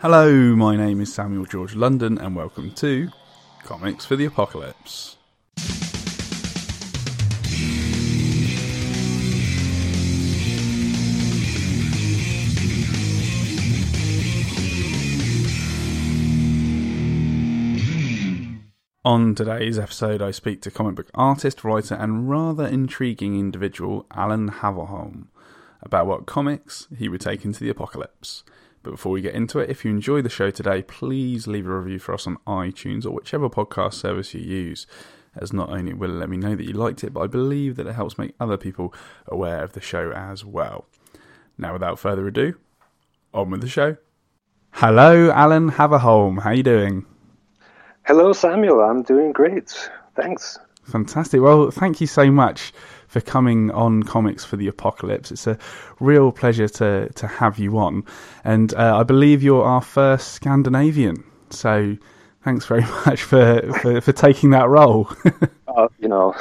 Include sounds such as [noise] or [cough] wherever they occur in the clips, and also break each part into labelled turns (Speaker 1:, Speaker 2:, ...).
Speaker 1: Hello, my name is Samuel George London, and welcome to Comics for the Apocalypse. On today's episode, I speak to comic book artist, writer, and rather intriguing individual Allan Haverholm about what comics he would take into the apocalypse. But before we get into it, if you enjoy the show today, please leave a review for us on iTunes or whichever podcast service you use, as not only will it let me know that you liked it, but I believe that it helps make other people aware of the show as well. Now, without further ado, on with the show. Hello, Allan Haverholm. How you doing?
Speaker 2: Hello, Samuel. I'm doing great. Thanks.
Speaker 1: Fantastic. Well, thank you so much for coming on Comics for the Apocalypse. It's a real pleasure to, to have you on. And uh, I believe you're our first Scandinavian. So thanks very [laughs] much for, for, for taking that role. [laughs]
Speaker 2: uh, you know,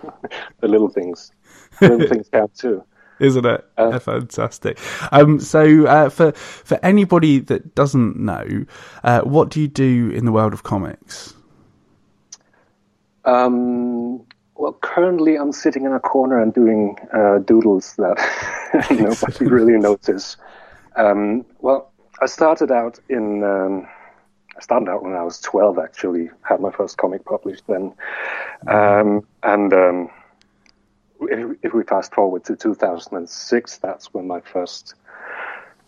Speaker 2: [laughs] the little things. The little things count too
Speaker 1: isn't it? Uh, Fantastic. Um, so, uh, for for anybody that doesn't know, uh, what do you do in the world of comics?
Speaker 2: Um, well, currently I'm sitting in a corner and doing uh, doodles that [laughs] [laughs] nobody really notices. Um, well, I started out in. Um, I started out when I was 12. Actually, had my first comic published then, um, and um, if, if, we fast forward to 2006, that's when my first,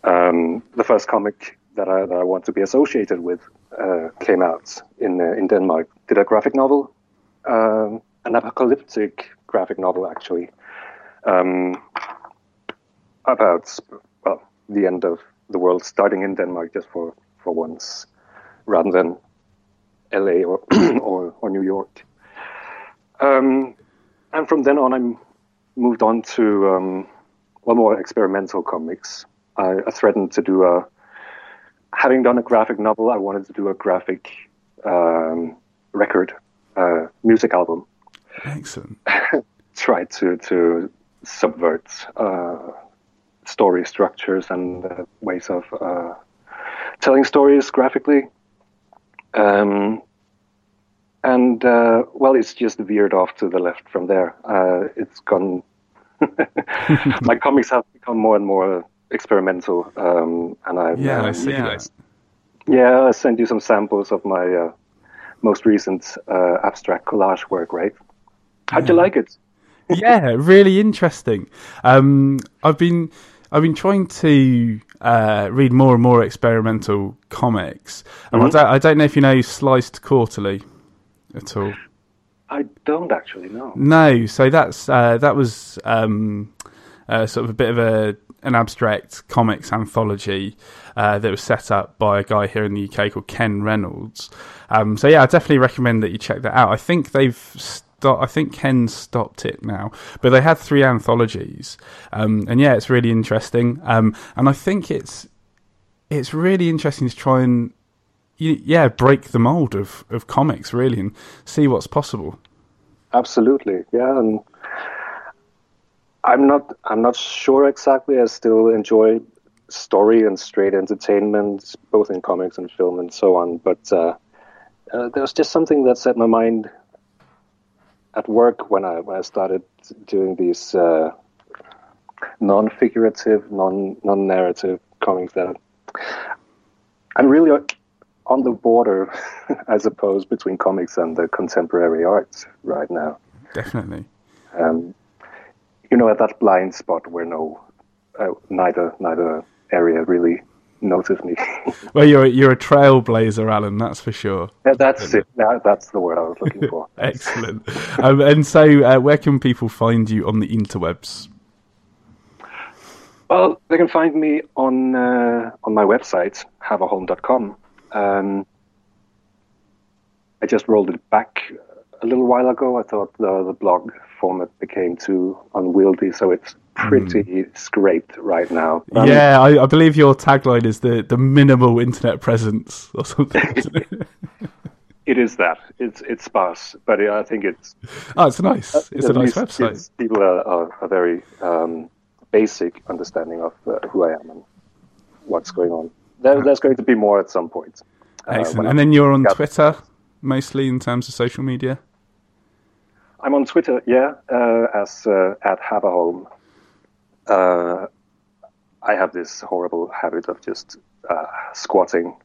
Speaker 2: um, the first comic that I, that I want to be associated with uh, came out in uh, in Denmark. Did a graphic novel, um, an apocalyptic graphic novel actually, um, about well the end of the world, starting in Denmark just for for once, rather than L.A. or [clears throat] or, or New York. Um, and from then on, I moved on to um, more experimental comics. I, I, threatened to do a, having done a graphic novel, I wanted to do a graphic um, record, uh, music album.
Speaker 1: Excellent. [laughs]
Speaker 2: Tried to to subvert uh, story structures and uh, ways of uh, telling stories graphically. Um, and uh, well, it's just veered off to the left from there. Uh, it's gone. [laughs] my comics have become more and more experimental, um, and I
Speaker 1: yeah, um, I see yeah.
Speaker 2: Yeah, I sent you some samples of my uh, most recent uh, abstract collage work. Right? How'd yeah. you like it?
Speaker 1: yeah, really interesting. Um, I've been I've been trying to uh, read more and more experimental comics, and mm-hmm. I, don't, I don't know if you know Sliced Quarterly at all?
Speaker 2: I don't actually know.
Speaker 1: No, so that's uh, that was um, uh, sort of a bit of a an abstract comics anthology uh, that was set up by a guy here in the UK called Ken Reynolds. Um, so yeah, I definitely recommend that you check that out. I think they've sto- I think Ken stopped it now, but they had three anthologies, um, and yeah, it's really interesting. Um, and I think it's it's really interesting to try and yeah, break the mold of, of comics really and see what's possible.
Speaker 2: Absolutely, yeah, and I'm not I'm not sure exactly. I still enjoy story and straight entertainment, both in comics and film and so on. But uh, uh, there was just something that set my mind at work when I when I started doing these uh, non-figurative, non non-narrative comics that I'm really on the border, [laughs] I suppose, between comics and the contemporary arts right now.
Speaker 1: Definitely.
Speaker 2: Um, you know, at that blind spot where no, uh, neither neither area really noticed me. [laughs]
Speaker 1: well, you're you're a trailblazer, Allan. That's for sure.
Speaker 2: Yeah, that's it. That's the word I was looking for. [laughs]
Speaker 1: Excellent. um, and so, uh, where can people find you on the interwebs?
Speaker 2: Well, they can find me on uh, on my website, haverholm.com. Um, I just rolled it back a little while ago. I thought the, the blog format became too unwieldy, so it's pretty mm. scraped right now.
Speaker 1: Um, yeah, I, I, believe your tagline is the, the minimal internet presence or something. [laughs]
Speaker 2: it is that. It's it's sparse, but I think it's.
Speaker 1: Oh, it's nice. Uh, it's a nice website.
Speaker 2: People are, are, are very um, basic understanding of uh, who I am and what's going on. there, there's going to be more at some point.
Speaker 1: Uh, Excellent. and then you're on Twitter mostly in terms of social media.
Speaker 2: I'm on Twitter, yeah, uh, as uh, at Haverholm. Uh, I have this horrible habit of just uh, squatting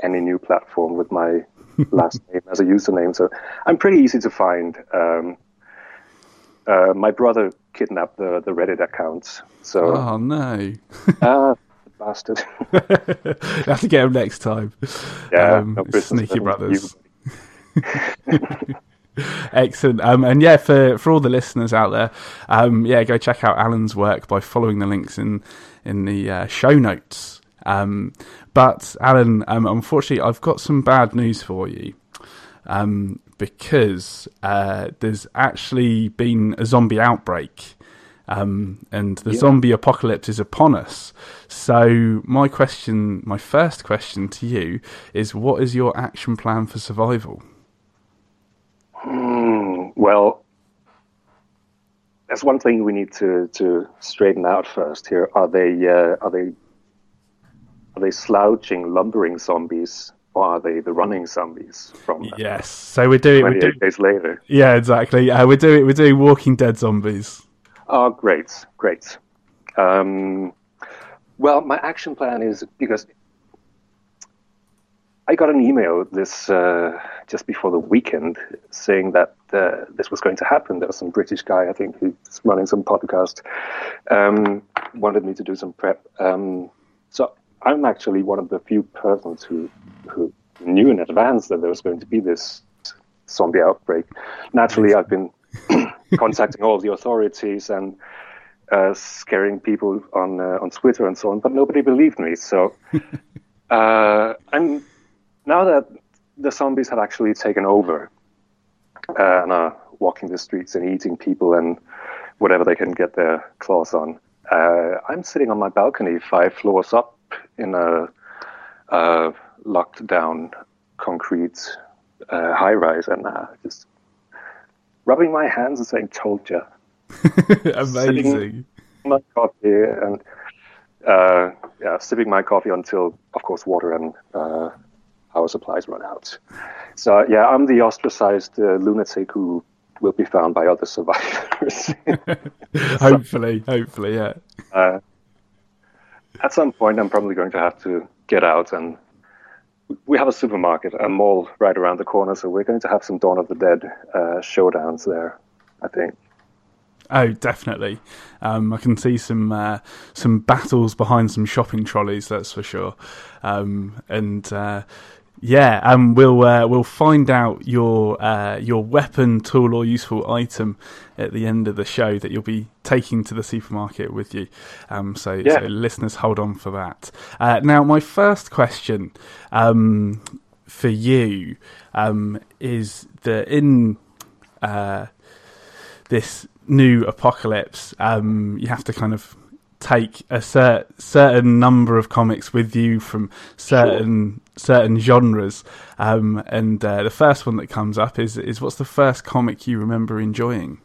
Speaker 2: any new platform with my [laughs] last name as a username, so I'm pretty easy to find. Um, uh, my brother kidnapped the, the Reddit account, so
Speaker 1: oh no, [laughs]
Speaker 2: ah, bastard! [laughs]
Speaker 1: have to get him next time.
Speaker 2: Yeah, um, no
Speaker 1: sneaky brothers. Excellent. Um, and yeah, for, for all the listeners out there, um, yeah, go check out Allan's work by following the links in in the uh, show notes. Um, but Allan, um, unfortunately, I've got some bad news for you. Um, because uh, there's actually been a zombie outbreak. Um, and the yeah. zombie apocalypse is upon us. So, my question, my first question to you is what is your action plan for survival?
Speaker 2: Well, there's one thing we need to, to straighten out first here. Are they uh, are they are they slouching, lumbering zombies, or are they the running zombies from?
Speaker 1: Uh, yes. So we're doing. We're doing
Speaker 2: days later.
Speaker 1: Yeah, exactly. Uh, we're doing we're doing Walking Dead zombies.
Speaker 2: Oh, great, great. Um, well, my action plan is because I got an email this uh, just before the weekend saying that uh, this was going to happen. There was some British guy, I think, who's running some podcast, um, wanted me to do some prep. Um, so I'm actually one of the few persons who who knew in advance that there was going to be this zombie outbreak. Naturally, I've been [coughs] contacting all the authorities and uh, scaring people on uh, on Twitter and so on, but nobody believed me. So [laughs] uh, I'm now that the zombies have actually taken over uh, and are walking the streets and eating people and whatever they can get their claws on, uh, I'm sitting on my balcony five floors up in a, a locked down concrete uh, high rise and uh, just rubbing my hands and saying, "Told you." [laughs]
Speaker 1: Amazing.
Speaker 2: My coffee and uh, yeah, sipping my coffee until, of course, water and uh, our supplies run out. So yeah, I'm the ostracized uh, lunatic who will be found by other survivors. [laughs]
Speaker 1: hopefully, hopefully, yeah. Uh,
Speaker 2: at some point, I'm probably going to have to get out and. We have a supermarket, a mall right around the corner, so we're going to have some Dawn of the Dead uh, showdowns there, I think.
Speaker 1: Oh, definitely. Um, I can see some uh, some battles behind some shopping trolleys. That's for sure. Um, and uh, yeah, and we'll uh, we'll find out your uh, your weapon, tool, or useful item at the end of the show that you'll be taking to the supermarket with you. Um, so, yeah. so, listeners, hold on for that. Uh, now, my first question um, for you um, is that in uh, this new apocalypse, um, you have to kind of take a cer- certain number of comics with you from certain. Certain genres. Um, and uh, the first one that comes up is is what's the first comic you remember enjoying?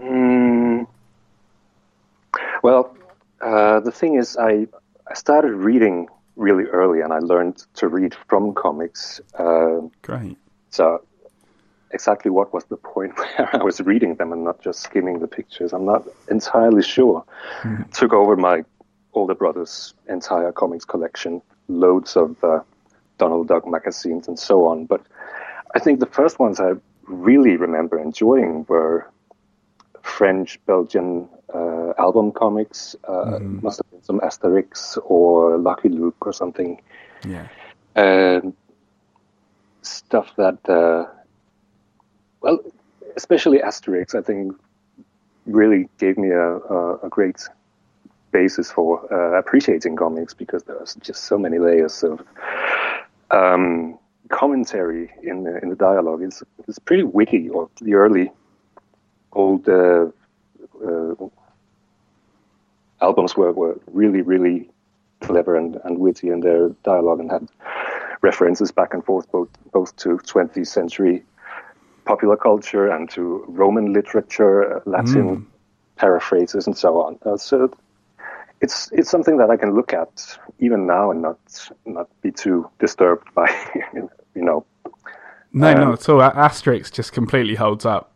Speaker 2: Mm, well, uh, the thing is, I I started reading really early, and I learned to read from comics. Uh,
Speaker 1: Great.
Speaker 2: So exactly what was the point [laughs] where I was reading them and not just skimming the pictures. I'm not entirely sure. Mm. Took over my older brother's entire comics collection, loads of uh, Donald Duck magazines and so on. But I think the first ones I really remember enjoying were French Belgian uh, album comics. Uh, mm. Must have been some Asterix or Lucky Luke or something.
Speaker 1: Yeah.
Speaker 2: And stuff that uh, well, especially Asterix, I think, really gave me a, a, a great basis for uh, appreciating comics because there's just so many layers of um, commentary in the in the dialogue. is it's pretty witty. Or the early old uh, uh, albums were, were really really clever and, and witty in their dialogue and had references back and forth both both to 20th century popular culture and to Roman literature, uh, Latin mm. paraphrases, and so on. Uh, so it's it's something that I can look at even now and not not be too disturbed by [laughs] you know.
Speaker 1: No,
Speaker 2: Um,
Speaker 1: not at all. Asterix just completely holds up.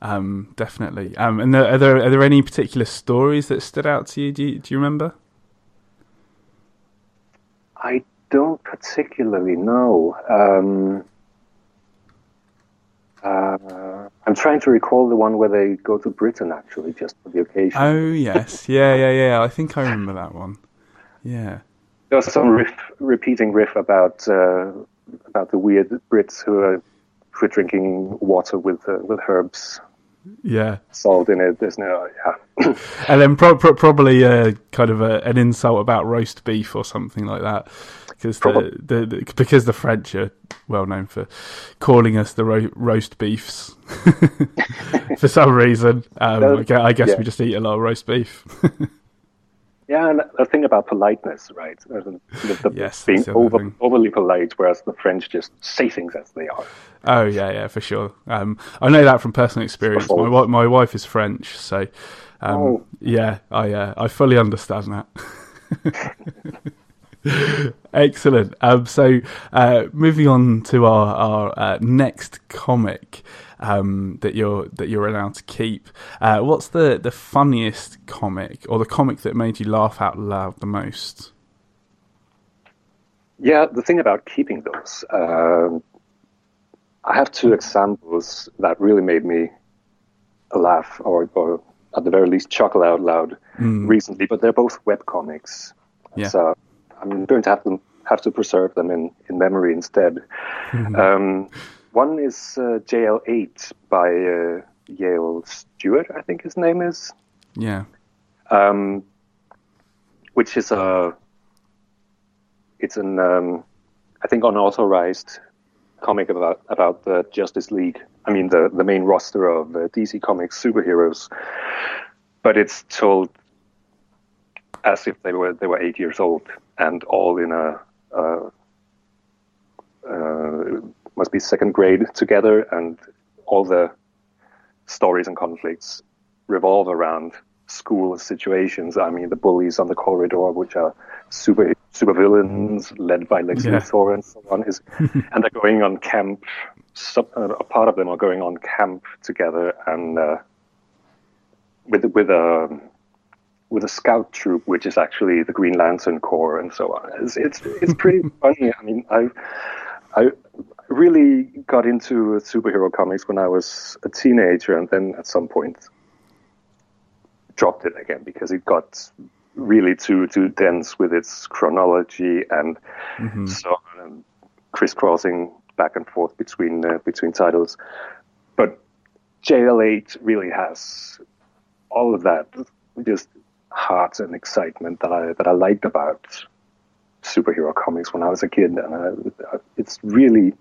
Speaker 1: Um, definitely. Um, and there, are there are there any particular stories that stood out to you? Do you, do you remember?
Speaker 2: I don't particularly know. Um, uh, I'm trying to recall the one where they go to Britain actually, just for the occasion.
Speaker 1: Oh yes, yeah, yeah, yeah. I think I remember that one. Yeah.
Speaker 2: there was some riff, repeating riff about uh, about the weird Brits who are who are drinking water with uh, with herbs,
Speaker 1: Yeah,
Speaker 2: salt in it. There's no yeah.
Speaker 1: and then pro- pro- probably uh, kind of a, an insult about roast beef or something like that, because the, the, the because the French are well known for calling us the ro- roast beefs [laughs] for some reason. Um, I guess
Speaker 2: yeah.
Speaker 1: we just eat a lot of roast beef. [laughs]
Speaker 2: Yeah, and the thing about politeness, right?
Speaker 1: Yes,
Speaker 2: being
Speaker 1: that's the other
Speaker 2: over, overly polite, whereas the French just say things as they are.
Speaker 1: Oh yeah, yeah, for sure. Um, I know that from personal experience. My, my wife is French, so um,
Speaker 2: Oh.
Speaker 1: yeah, I uh, I fully understand that. [laughs] [laughs] Excellent. Um, so uh, moving on to our our uh, next comic um, that you're that you're allowed to keep. Uh, what's the the funniest comic or the comic that made you laugh out loud the most?
Speaker 2: Yeah, the thing about keeping those, um, I have two examples that really made me laugh, or, or at the very least chuckle out loud recently. But they're both web comics,
Speaker 1: Yeah.
Speaker 2: so I'm going to have them have to preserve them in, in memory instead. Um, one is uh, JL8 by uh, Yale Stewart, I think his name is
Speaker 1: Yeah.
Speaker 2: um, which is a it's an um, I think unauthorized comic about about the Justice League. I mean the the main roster of uh, DC Comics superheroes, but it's told as if they were they were eight years old and all in a. Uh, uh, must be second grade together, and all the stories and conflicts revolve around school situations. I mean, the bullies on the corridor, which are super super villains led by Lex
Speaker 1: Yeah.
Speaker 2: Luthor and so on, is [laughs] and they're going on camp. Some, uh, a part of them are going on camp together and uh, with with a with a scout troop, which is actually the Green Lantern Corps and so on. It's it's, it's pretty [laughs] funny. I mean, I I really got into superhero comics when I was a teenager, and then at some point dropped it again because it got really too too dense with its chronology and so um, crisscrossing back and forth between uh, between titles. But JL8 really has all of that just heart and excitement that I that I liked about superhero comics when I was a kid, and uh, it's really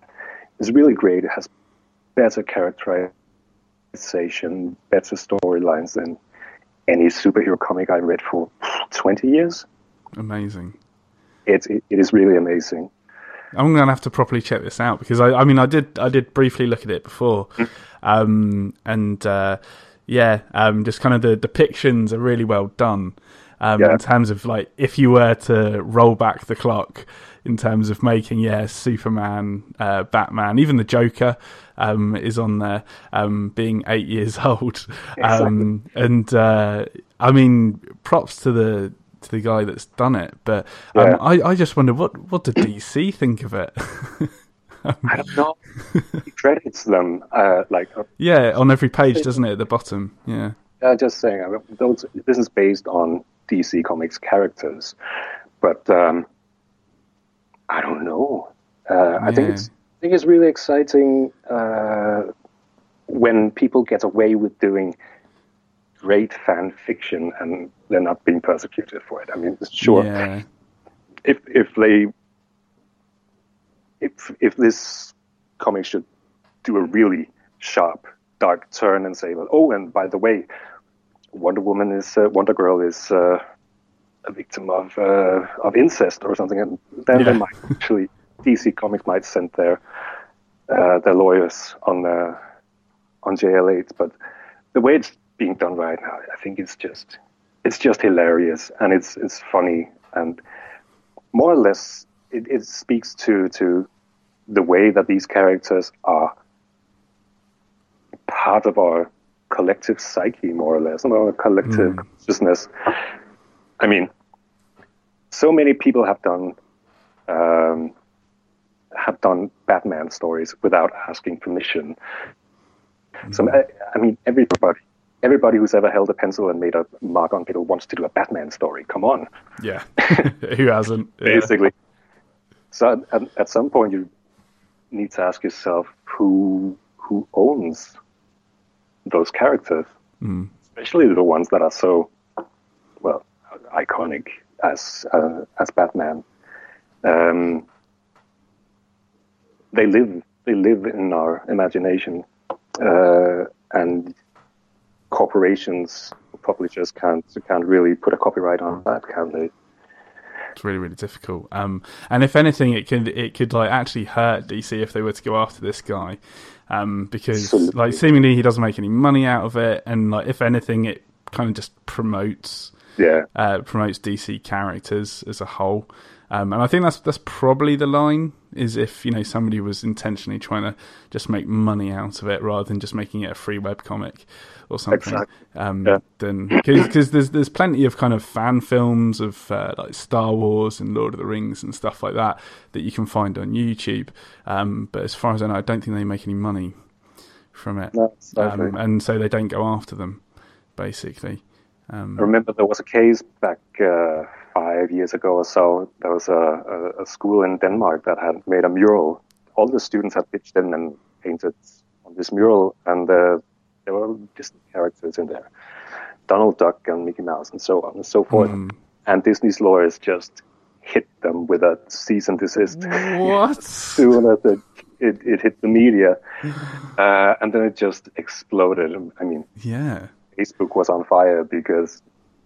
Speaker 2: it's really great. It has better characterization, better storylines than any superhero comic I read for 20 years.
Speaker 1: Amazing.
Speaker 2: It, it, it is really amazing.
Speaker 1: I'm gonna have to properly check this out because I, I mean, I did, I did briefly look at it before, um, and uh, yeah, um, just kind of the depictions are really well done. Um,
Speaker 2: Yeah.
Speaker 1: In terms of like, if you were to roll back the clock, in terms of making, yeah, Superman, uh, Batman, even the Joker, um, is on there, um, being eight years [laughs] old, um, and uh, I mean, props to the to the guy that's done it. But um,
Speaker 2: Yeah.
Speaker 1: I, I just wonder what what did DC think of it? [laughs]
Speaker 2: I don't know. He credits them uh, like uh,
Speaker 1: yeah, on every page, doesn't it? At the bottom, yeah,
Speaker 2: uh, just saying. I mean, those, this is based on DC Comics characters, but um, I don't know. Uh, I think it's I think it's really exciting uh, when people get away with doing great fan fiction and they're not being persecuted for it. I mean, sure,
Speaker 1: yeah,
Speaker 2: if if they if if this comic should do a really sharp dark turn and say, well, oh, and by the way, Wonder Woman is uh, Wonder Girl is uh, a victim of uh, of incest or something, and then
Speaker 1: Yeah.
Speaker 2: they might actually DC Comics might send their uh, their lawyers on uh, on JL8, but the way it's being done right now, I think it's just it's just hilarious and it's it's funny and more or less it, it speaks to to the way that these characters are part of our collective psyche, more or less, and our collective
Speaker 1: Mm.
Speaker 2: consciousness. I mean, so many people have done um, have done Batman stories without asking permission. So I, I mean, everybody, everybody who's ever held a pencil and made a mark on paper wants to do a Batman story. Come on,
Speaker 1: Yeah. [laughs] [laughs] Who hasn't? Yeah.
Speaker 2: So at, at, at some point, you need to ask yourself who who owns those characters,
Speaker 1: Mm.
Speaker 2: especially the ones that are so well iconic as uh, as Batman. Um, they live they live in our imagination, uh, and corporations, publishers can't can't really put a copyright on that, can they?
Speaker 1: It's really, really difficult. Um, and if anything, it could it could like actually hurt DC if they were to go after this guy, um, because like seemingly he doesn't make any money out of it, and like if anything, it kind of just promotes
Speaker 2: Yeah,
Speaker 1: uh, promotes DC characters as a whole. Um, and I think that's that's probably the line is if you know somebody was intentionally trying to just make money out of it rather than just making it a free web comic or something.
Speaker 2: Exactly.
Speaker 1: Um,
Speaker 2: Yeah.
Speaker 1: Then because there's there's plenty of kind of fan films of uh, like Star Wars and Lord of the Rings and stuff like that that you can find on YouTube. Um, but as far as I know, I don't think they make any money from it,
Speaker 2: no,
Speaker 1: um, and so they don't go after them basically. Um,
Speaker 2: I remember there was a case back uh, five years ago or so. There was a, a, a school in Denmark that had made a mural. All the students had pitched in and painted on this mural, and uh, there were Disney characters in there Donald Duck and Mickey Mouse, and so on and so forth.
Speaker 1: Mm.
Speaker 2: And Disney's lawyers just hit them with a cease and desist
Speaker 1: what? [laughs]
Speaker 2: soon as it, it, it hit the media. [sighs] Uh, and then it just exploded. I mean,
Speaker 1: Yeah.
Speaker 2: Facebook was on fire because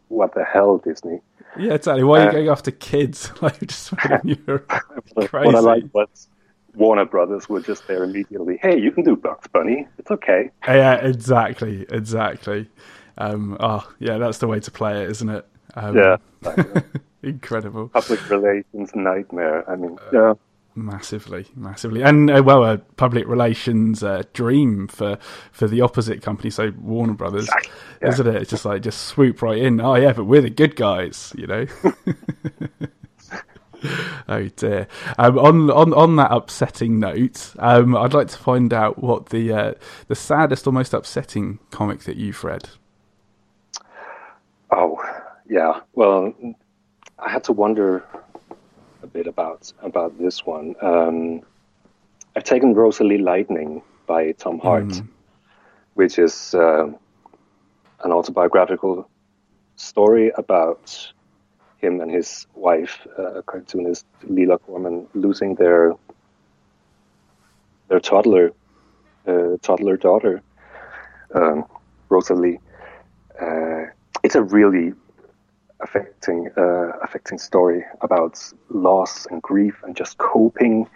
Speaker 2: what the hell, Disney?
Speaker 1: Yeah, exactly. Why are you
Speaker 2: Uh,
Speaker 1: going after kids? [laughs] like just when [laughs] you're crazy.
Speaker 2: What I like was Warner Brothers were just there immediately. Hey, you can do Bugs Bunny. It's okay.
Speaker 1: yeah, exactly, exactly. Um, oh, yeah, that's the way to play it, isn't it? Um,
Speaker 2: Yeah. Uh, [laughs]
Speaker 1: incredible,
Speaker 2: public relations nightmare. I mean, yeah.
Speaker 1: Massively, massively, and uh, well, a public relations uh, dream for for the opposite company, so Warner Brothers,
Speaker 2: Exactly, yeah.
Speaker 1: isn't it? It's just like just swoop right in. Oh yeah, but we're the good guys, you know. [laughs] Oh dear. Um, on on on that upsetting note, um, I'd like to find out what the uh, the saddest or most upsetting comic that you've read.
Speaker 2: Oh, yeah. Well, I had to wonder bit about about this one. Um, I've taken Rosalie Lightning by Tom Hart,
Speaker 1: Mm.
Speaker 2: which is uh, an autobiographical story about him and his wife, uh, cartoonist Leela Corman, losing their their toddler uh, toddler daughter, um, Rosalie. Uh, it's a really affecting uh, affecting story about loss and grief and just coping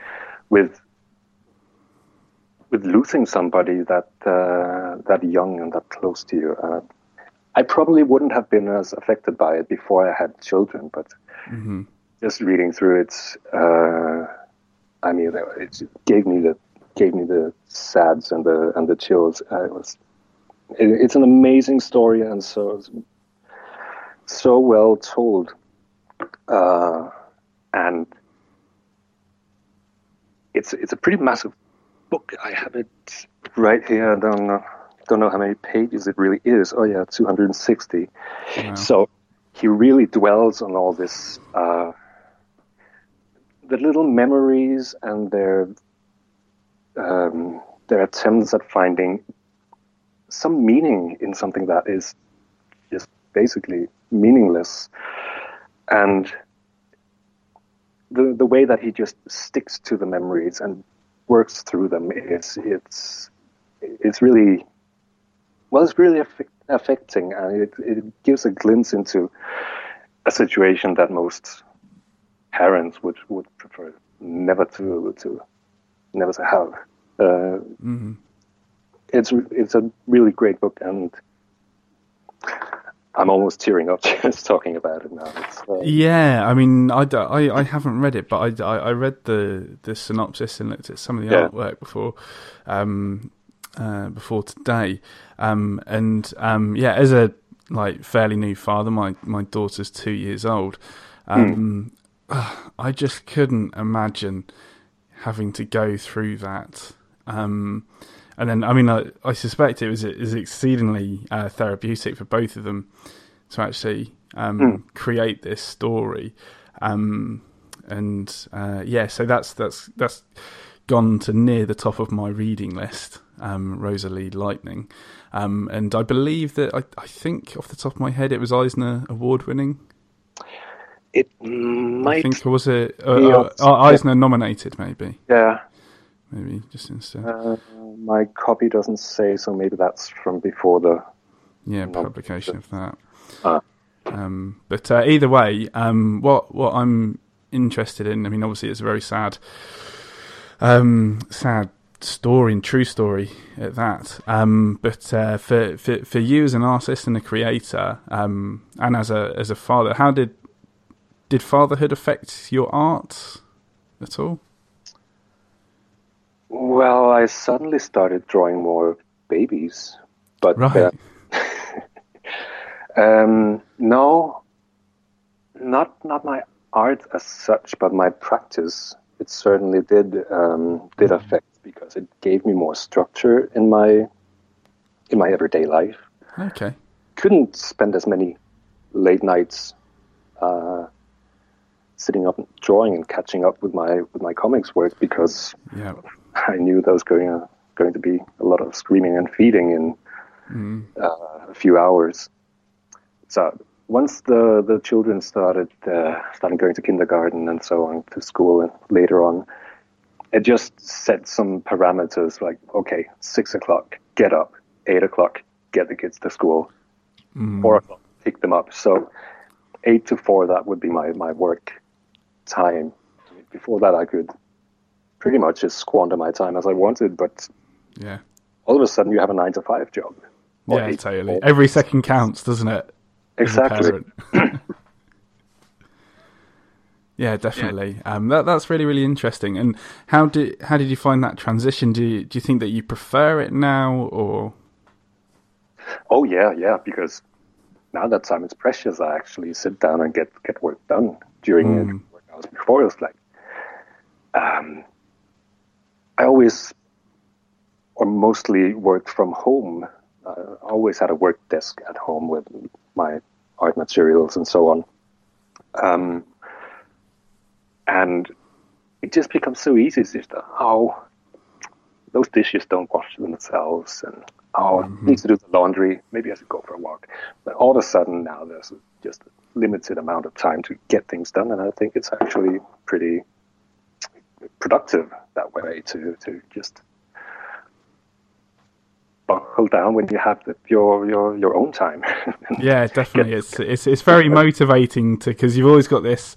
Speaker 2: with with losing somebody that uh, that young and that close to you. Uh, I probably wouldn't have been as affected by it before I had children, but
Speaker 1: hmm
Speaker 2: just reading through it, uh, I mean, it gave me the gave me the sads and the and the chills. Uh, it was it, it's an amazing story and so so well told, uh, and it's it's a pretty massive book. I have it right here. I don't know don't know how many pages it really is. Oh yeah, two hundred and sixty.
Speaker 1: Wow.
Speaker 2: So he really dwells on all this, uh, the little memories and their um, their attempts at finding some meaning in something that is just basically meaningless, and the the way that he just sticks to the memories and works through them is it's it's really well, it's really affect, affecting, and it, it gives a glimpse into a situation that most parents would, would prefer never to to never to have. Uh,
Speaker 1: hmm
Speaker 2: it's it's a really great book, and I'm almost tearing up [laughs] just talking about it now. Uh...
Speaker 1: Yeah, I mean, I, I, I haven't read it, but I, I, I, read the the synopsis and looked at some of the yeah. artwork before um, uh, before today, um, and um, yeah, as a like fairly new father, my my daughter's two years old. Um, mm. [sighs] I just couldn't imagine having to go through that. Um, and then, I mean, I, I suspect it was is exceedingly uh, therapeutic for both of them to actually um, mm. create this story. Um, and uh, yeah, so that's that's that's gone to near the top of my reading list. Um, Rosalie Lightning, um, and I believe that I, I think off the top of my head it was Eisner award winning.
Speaker 2: It might.
Speaker 1: I think was it uh, uh, Eisner nominated, maybe.
Speaker 2: Yeah,
Speaker 1: maybe just instead.
Speaker 2: Uh, my copy doesn't say, so maybe that's from before the
Speaker 1: yeah publication of that. Ah. Um, but uh, either way, um, what what I'm interested in, I mean, obviously it's a very sad, um, sad story and true story at that. Um, but uh, for, for for you as an artist and a creator, um, and as a as a father, how did did fatherhood affect your art at all?
Speaker 2: Well, I suddenly started drawing more babies, but
Speaker 1: right. uh, [laughs]
Speaker 2: um, no, not not my art as such, but my practice. It certainly did um, did mm-hmm. affect because it gave me more structure in my in my everyday life.
Speaker 1: Okay.
Speaker 2: Couldn't spend as many late nights uh, sitting up and drawing and catching up with my with my comics work because
Speaker 1: yeah.
Speaker 2: I knew there was going to, going to be a lot of screaming and feeding in mm. uh, a few hours. So once the, the children started uh, started going to kindergarten and so on to school and later on, it just set some parameters like okay, six o'clock, get up, eight o'clock, get the kids to school, mm. four o'clock, pick them up. So eight to four, that would be my, my work time. Before that, I could pretty much just squander my time as I wanted. But
Speaker 1: yeah,
Speaker 2: all of a sudden you have a nine to five job.
Speaker 1: Yeah, totally. Every second counts, doesn't it?
Speaker 2: Exactly. [coughs]
Speaker 1: yeah, definitely. Yeah. Um, that that's really really interesting. And how did how did you find that transition? Do you, do you think that you prefer it now or?
Speaker 2: Oh yeah, yeah. Because now that time is precious. I actually sit down and get get work done during mm. work hours. Before it was like, um, I always or mostly worked from home. I always had a work desk at home with my art materials and so on. Um, and it just becomes so easy. It's just, oh, those dishes don't wash themselves, and oh, mm-hmm. needs to do the laundry. Maybe I should go for a walk. But all of a sudden now there's just a limited amount of time to get things done, and I think it's actually pretty productive that way to to just buckle down when you have the, your your your own time. [laughs]
Speaker 1: yeah, definitely. it's it's it's very [laughs] motivating to because you've always got this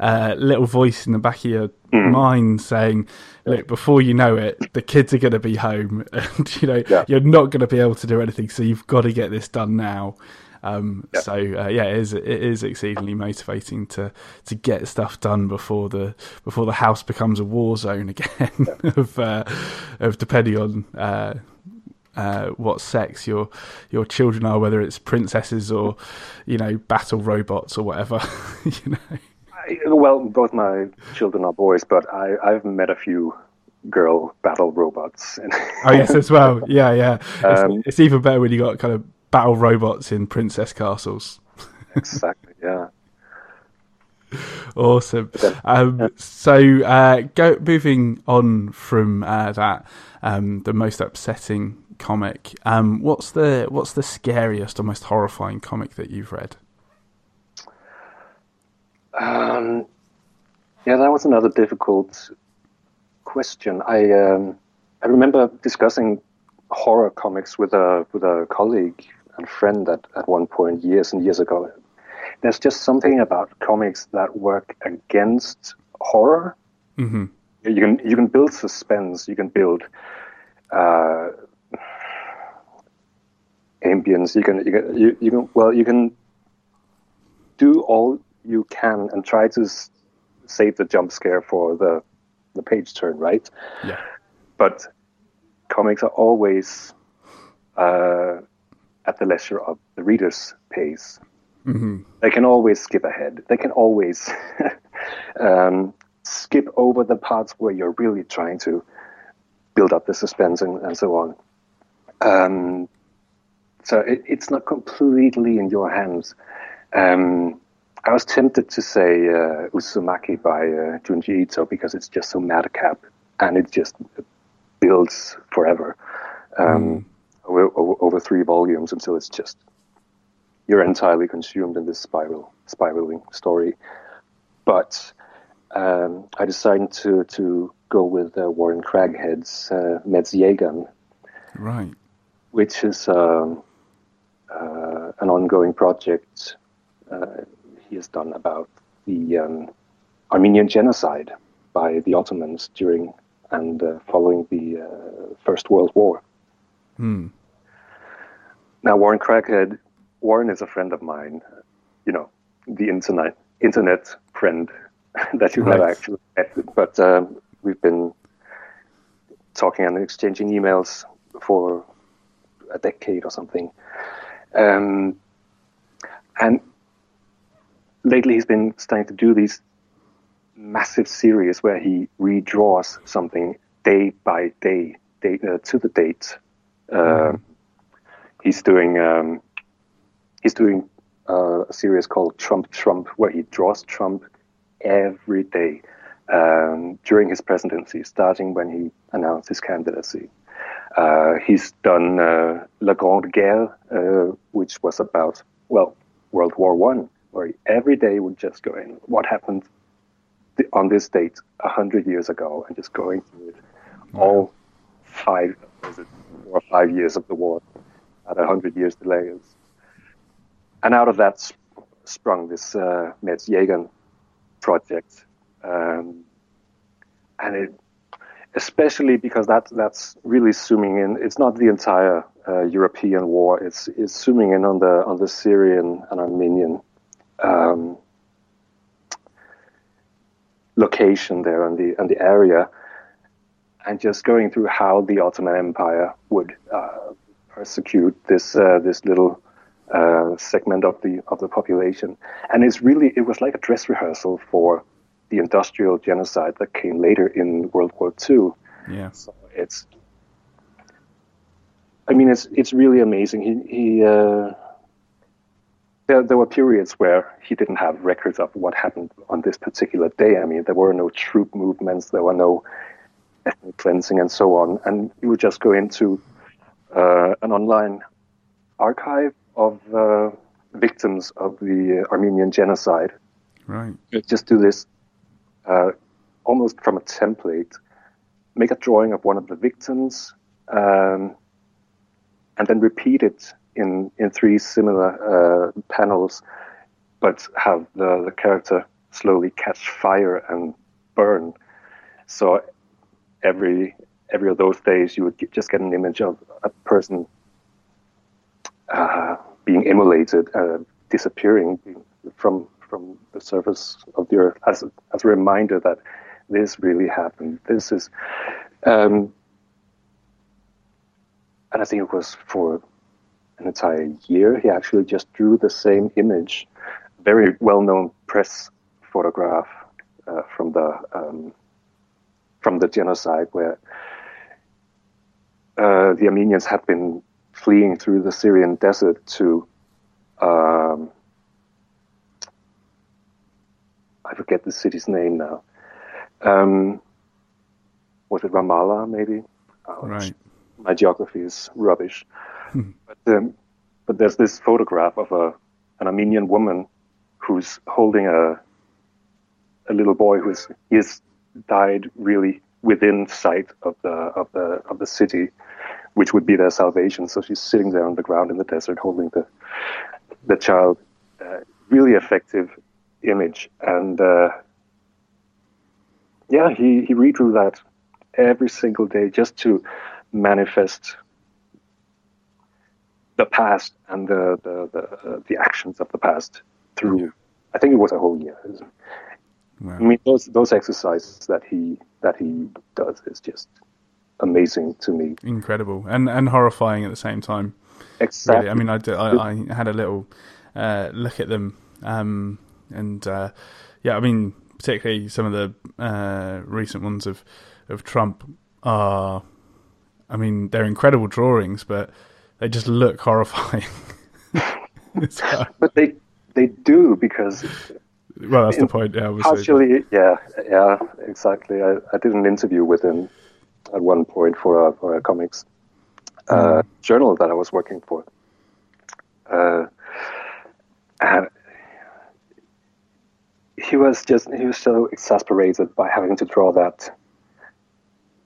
Speaker 1: uh, little voice in the back of your mm. mind saying, "Look, before you know it, the kids are going to be home, [laughs] and you know yeah. you're not going to be able to do anything. So you've got to get this done now." Um, yeah. So uh, yeah, it is it is exceedingly motivating to to get stuff done before the before the house becomes a war zone again [laughs] yeah. of uh, of depending on. Uh, uh, what sex your your children are, whether it's princesses or you know battle robots or whatever. [laughs] you know.
Speaker 2: I, well, both my children are boys, but I, I've met a few girl battle robots.
Speaker 1: oh yes, as well. [laughs] Yeah, yeah. It's, um, it's, even better when you got kind of battle robots in princess castles. [laughs]
Speaker 2: exactly. Yeah.
Speaker 1: Awesome. Um, so, uh, go moving on from uh, that, um, the most upsetting comic. Um, what's the what's the scariest or most horrifying comic that you've read?
Speaker 2: Um, yeah, that was another difficult question. I um, I remember discussing horror comics with a with a colleague friend at, at one point years and years ago. There's just something about comics that work against horror.
Speaker 1: Mm-hmm.
Speaker 2: You can you can build suspense. You can build. Uh, ambience. You can you can you, you can well you can do all you can and try to s- save the jump scare for the the page turn, right?
Speaker 1: Yeah.
Speaker 2: But comics are always uh, at the leisure of the reader's pace.
Speaker 1: hmm
Speaker 2: They can always skip ahead. They can always [laughs] um, skip over the parts where you're really trying to build up the suspense and, and so on. Um, so it, it's not completely in your hands. Um, I was tempted to say uh, Uzumaki by uh, Junji Ito because it's just so madcap and it just builds forever um, over, over, over three volumes until it's just you're entirely consumed in this spiral spiraling story. But um, I decided to to go with uh, Warren Craghead's uh, Medz Yeghern,
Speaker 1: Right.
Speaker 2: which is um, uh, an ongoing project uh, he has done about the um, Armenian genocide by the Ottomans during and uh, following the uh, First World War.
Speaker 1: Hmm.
Speaker 2: Now, Warren Craghead, Warren is a friend of mine. You know, the internet internet friend [laughs] that you've never
Speaker 1: Right.
Speaker 2: actually met, but um, we've been talking and exchanging emails for a decade or something. Um, and lately, he's been starting to do these massive series where he redraws something day by day, day uh, to the date. Um he's doing um, he's doing uh, a series called Trump Trump, where he draws Trump every day um, during his presidency, starting when he announced his candidacy. Uh, he's done uh, La Grande Guerre, uh, which was about well World War One, where he every day would just go in. What happened th- on this date a hundred years ago, and just going through it all five four or five years of the war at a hundred years delay. And out of that sp- sprung this uh, Medz Yeghern project, um, and it, especially because that that's really zooming in. It's not the entire uh, European war. It's it's zooming in on the on the Syrian and Armenian um, location there and the and the area, and just going through how the Ottoman Empire would uh, persecute this uh, this little uh, segment of the of the population, and it's really it was like a dress rehearsal for the industrial genocide that came later in World War II.
Speaker 1: Yeah.
Speaker 2: So it's, I mean, it's it's really amazing. He he. Uh, there, there were periods where he didn't have records of what happened on this particular day. I mean, there were no troop movements, there were no ethnic cleansing, and so on. And you would just go into an online archive of uh, victims of the Armenian genocide.
Speaker 1: Right.
Speaker 2: Just do this uh, almost from a template. Make a drawing of one of the victims, um, and then repeat it in in three similar uh, panels, but have the, the character slowly catch fire and burn. So every every of those days, you would just get an image of a person uh, being immolated, uh, disappearing from from the surface of the earth, as a, as a reminder that this really happened. This is, um, and I think it was for an entire year. He actually just drew the same image, very well-known press photograph uh, from the um, from the genocide, where uh, the Armenians had been fleeing through the Syrian desert to. Um, I forget the city's name now. Um, was it Ramallah, maybe? Oh,
Speaker 1: Right.
Speaker 2: my geography is rubbish. but um, but there's this photograph of a an Armenian woman who's holding a a little boy who's has died really within sight of the of the of the city, which would be their salvation. So she's sitting there on the ground in the desert holding the the child. Uh, really effective image, and uh, yeah, he he redrew that every single day just to manifest the past and the the the, uh, the actions of the past through. I think it was a whole year. Wow. I mean, those those exercises that he that he does is just amazing to me.
Speaker 1: Incredible and and horrifying at the same time.
Speaker 2: Exactly.
Speaker 1: Really. I mean, I, did, I, I had a little uh, look at them, um, and uh, yeah, I mean, particularly some of the uh, recent ones of of Trump are, I mean, they're incredible drawings, but they just look horrifying. [laughs]
Speaker 2: but they they do because
Speaker 1: well, that's the point. Yeah,
Speaker 2: partially, yeah, yeah, exactly. I, I did an interview with him at one point for a, for a comics uh, journal that I was working for. Uh, and he was just he was so exasperated by having to draw that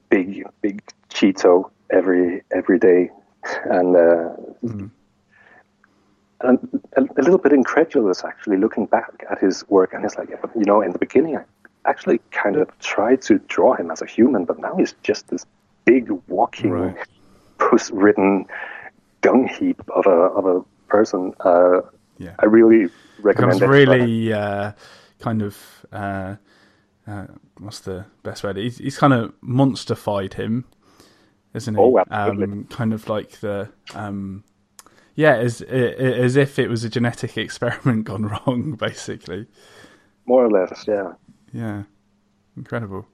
Speaker 2: big big Cheeto every every day, and uh, mm and a, a, little bit incredulous actually looking back at his work, and he's like, you know, in the beginning I actually kind of tried to draw him as a human, but now he's just this big walking right. puss-ridden dung heap of a of a person. Uh, yeah. I really recommend.
Speaker 1: It's really uh, kind of uh, uh, what's the best word? He's, he's kind of monsterfied him, isn't he?
Speaker 2: Oh, absolutely.
Speaker 1: Um, kind of like the um, yeah, as as if it was a genetic [laughs] experiment gone [laughs] wrong, basically.
Speaker 2: More or less, yeah.
Speaker 1: Yeah, incredible,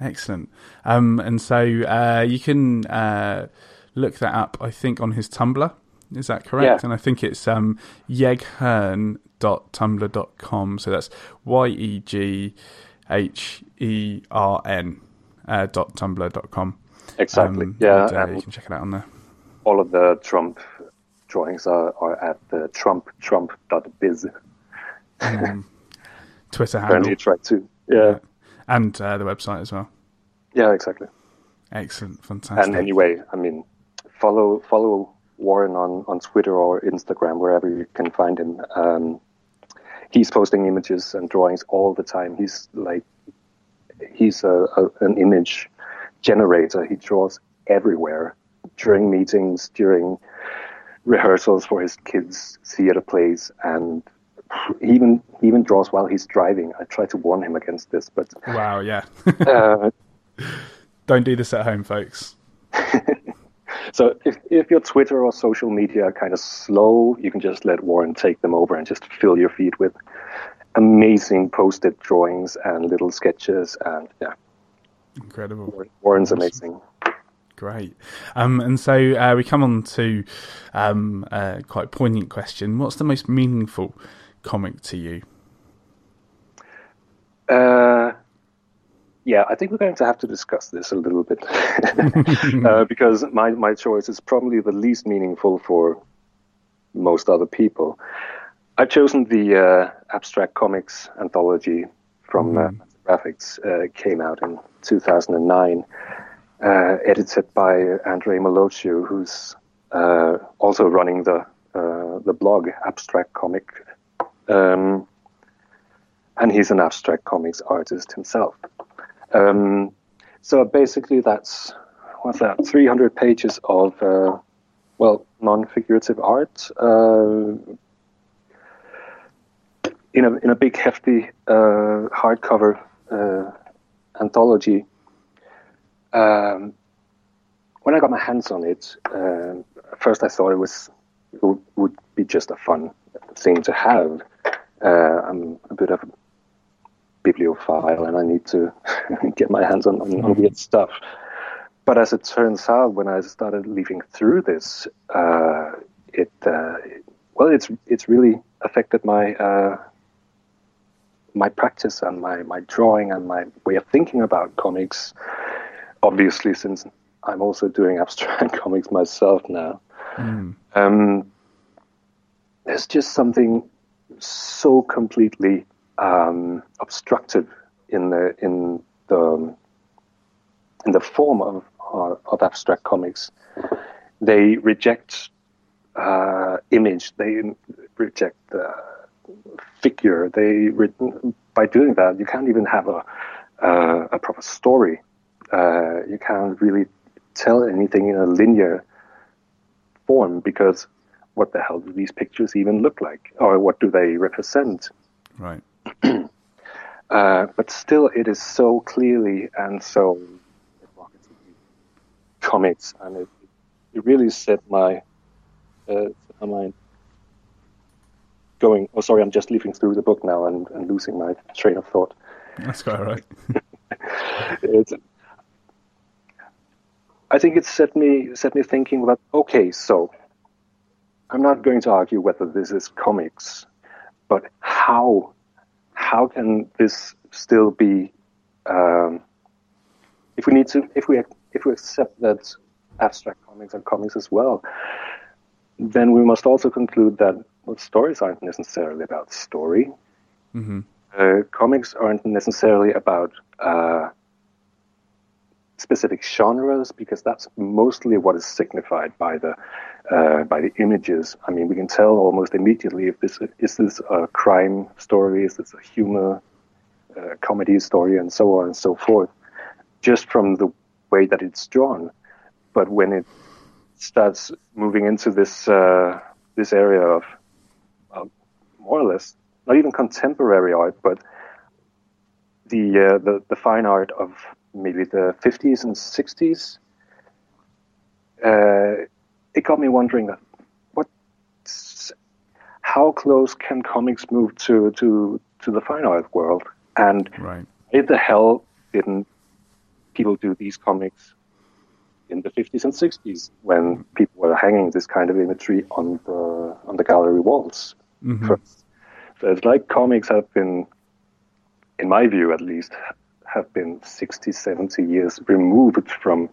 Speaker 1: excellent. Um, and so uh, you can uh, look that up. I think on his Tumblr. Is that correct?
Speaker 2: Yeah.
Speaker 1: And I think it's um, yeghern.tumblr.com. So that's Y E G H E R N uh, dot tumblr.com.
Speaker 2: Exactly. Um, yeah.
Speaker 1: And, uh, you can check it out on there.
Speaker 2: All of the Trump drawings are, are at the trump trump.biz.
Speaker 1: Um, Twitter handle.
Speaker 2: Apparently, try to yeah. yeah.
Speaker 1: and uh, the website as well.
Speaker 2: Yeah, exactly.
Speaker 1: Excellent, fantastic.
Speaker 2: And anyway, I mean, follow follow Warren on on Twitter or Instagram wherever you can find him. Um, he's posting images and drawings all the time. He's like he's a, a, an image generator. He draws everywhere during meetings, during rehearsals for his kids' theater plays, and he even he even draws while he's driving. I try to warn him against this, but
Speaker 1: wow, yeah, uh, [laughs] don't do this at home, folks. [laughs]
Speaker 2: so if if your Twitter or social media are kind of slow, you can just let Warren take them over and just fill your feed with amazing posted drawings and little sketches, and yeah,
Speaker 1: incredible.
Speaker 2: Warren's awesome. amazing.
Speaker 1: Great. Um, and so uh, we come on to um, a quite poignant question. What's the most meaningful comic to you?
Speaker 2: Uh, yeah, I think we're going to have to discuss this a little bit [laughs] uh, because my, my choice is probably the least meaningful for most other people. I've chosen the uh, Abstract Comics anthology from mm. Graphics, uh, came out in 2009 uh, edited by Andre Molotiu, who's uh, also running the uh, the blog Abstract Comic, um, and he's an abstract comics artist himself. Um, so basically, that's what's that? 300 pages of uh, well, non-figurative art. Uh, in a in a big hefty uh, hardcover anthology um, when I got my hands on it, uh, first I thought it was it would be just a fun thing to have. Uh, I'm a bit of a bibliophile, and I need to [laughs] get my hands on, on, on, weird stuff. But as it turns out, when I started leafing through this, uh, it uh, well, it's it's really affected my uh, my practice and my, my drawing and my way of thinking about comics obviously, since I'm also doing abstract [laughs] comics myself now, mm. um, there's just something so completely um, obstructive in the in the in the form of of abstract comics. They reject uh, image. They reject the figure. They by doing that, you can't even have a uh, a proper story uh, you can't really tell anything in a linear form because what the hell do these pictures even look like, or what do they represent?
Speaker 1: Right. [clears throat]
Speaker 2: Uh, but still, it is so clearly and so comics, and it, it really set my uh, mind going. Oh, sorry, I'm just leafing through the book now and, and losing my train of thought.
Speaker 1: That's quite right. [laughs]
Speaker 2: It's, I think it set me set me thinking about okay, so I'm not going to argue whether this is comics, but how how can this still be um, if we need to if we if we accept that abstract comics are comics as well, then we must also conclude that well, stories aren't necessarily about story.
Speaker 1: hmm
Speaker 2: Uh, comics aren't necessarily about uh, specific genres because that's mostly what is signified by the uh, by the images. I mean, we can tell almost immediately if this is this a crime story, is this a humor uh, comedy story, and so on and so forth, just from the way that it's drawn. But when it starts moving into this uh, this area of more or less not even contemporary art, but the uh, the the fine art of maybe the 50s and 60s. It got me wondering that what, how close can comics move to to to the fine art world, and
Speaker 1: Right.
Speaker 2: why the hell didn't people do these comics in the 50s and 60s when people were hanging this kind of imagery on the on the gallery walls?
Speaker 1: Mhm.
Speaker 2: So it's like comics have been, in my view at least, have been 60, 70 years removed from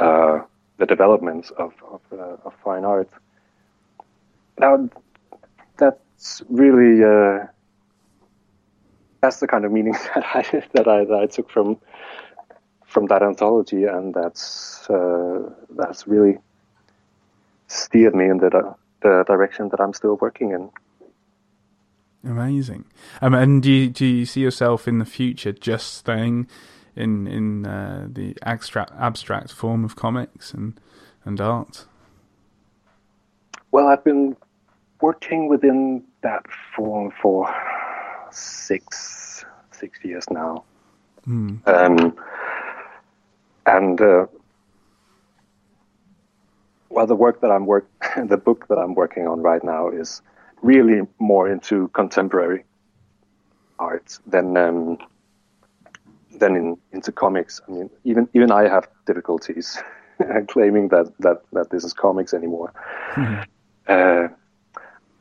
Speaker 2: uh, the developments of, of, uh, of fine art. Now, that's really uh, that's the kind of meaning [laughs] that I that I, that I took from from that anthology, and that's uh, that's really steered me in the the direction that I'm still working in.
Speaker 1: Amazing. Um, and do you, do you see yourself in the future just staying in in uh, the abstract abstract form of comics and and art?
Speaker 2: Well, I've been working within that form for six six years now,
Speaker 1: Hmm.
Speaker 2: um, and uh, well, the work that I'm work [laughs] the book that I'm working on right now is really more into contemporary art than um, than in, into comics. I mean, even even I have difficulties [laughs] claiming that, that that this is comics anymore. Uh,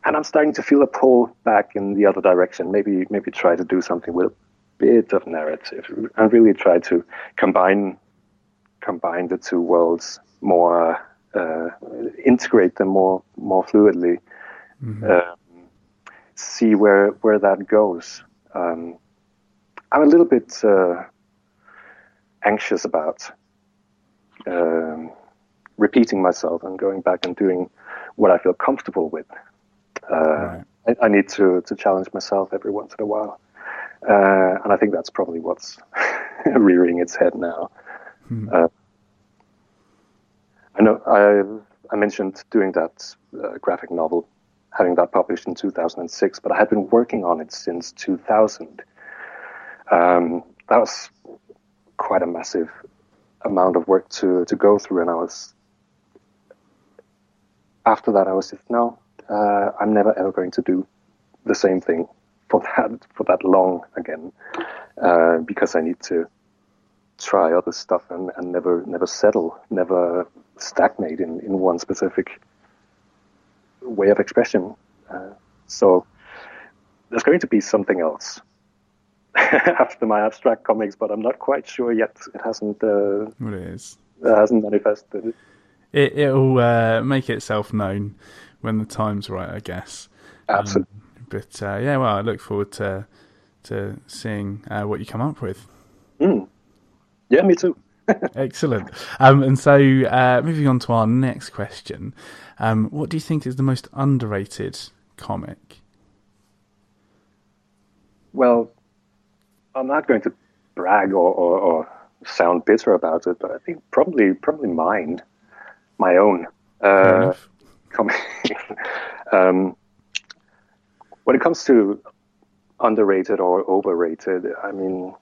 Speaker 2: and I'm starting to feel a pull back in the other direction. Maybe maybe try to do something with a bit of narrative and really try to combine combine the two worlds more, uh, integrate them more more fluidly. Um, see where where that goes. Um, I'm a little bit uh, anxious about um, repeating myself and going back and doing what I feel comfortable with. Uh,
Speaker 1: Right.
Speaker 2: I, I need to to challenge myself every once in a while, uh, and I think that's probably what's [laughs] rearing its head now. Uh, I know I I mentioned doing that uh, graphic novel, having that published in 2006, but I had been working on it since 2000. Um, that was quite a massive amount of work to to go through, and I was after that I was just no, uh, I'm never ever going to do the same thing for that for that long again, uh, because I need to try other stuff and, and never never settle, never stagnate in, in one specific way of expression. Uh, so there's going to be something else [laughs] after my abstract comics, but I'm not quite sure yet. It hasn't uh,
Speaker 1: What it is.
Speaker 2: it hasn't manifested.
Speaker 1: It it'll uh, make itself known when the time's right, I guess.
Speaker 2: Absolutely.
Speaker 1: Um, but uh, yeah, well, I look forward to to seeing uh, what you come up with.
Speaker 2: Mm. Yeah, me too. [laughs]
Speaker 1: Excellent. Um, and so, uh, moving on to our next question, um, what do you think is the most underrated comic?
Speaker 2: Well, I'm not going to brag or, or, or sound bitter about it, but I think probably probably mine, my own. Uh, coming. [laughs] um, when it comes to underrated or overrated, I mean,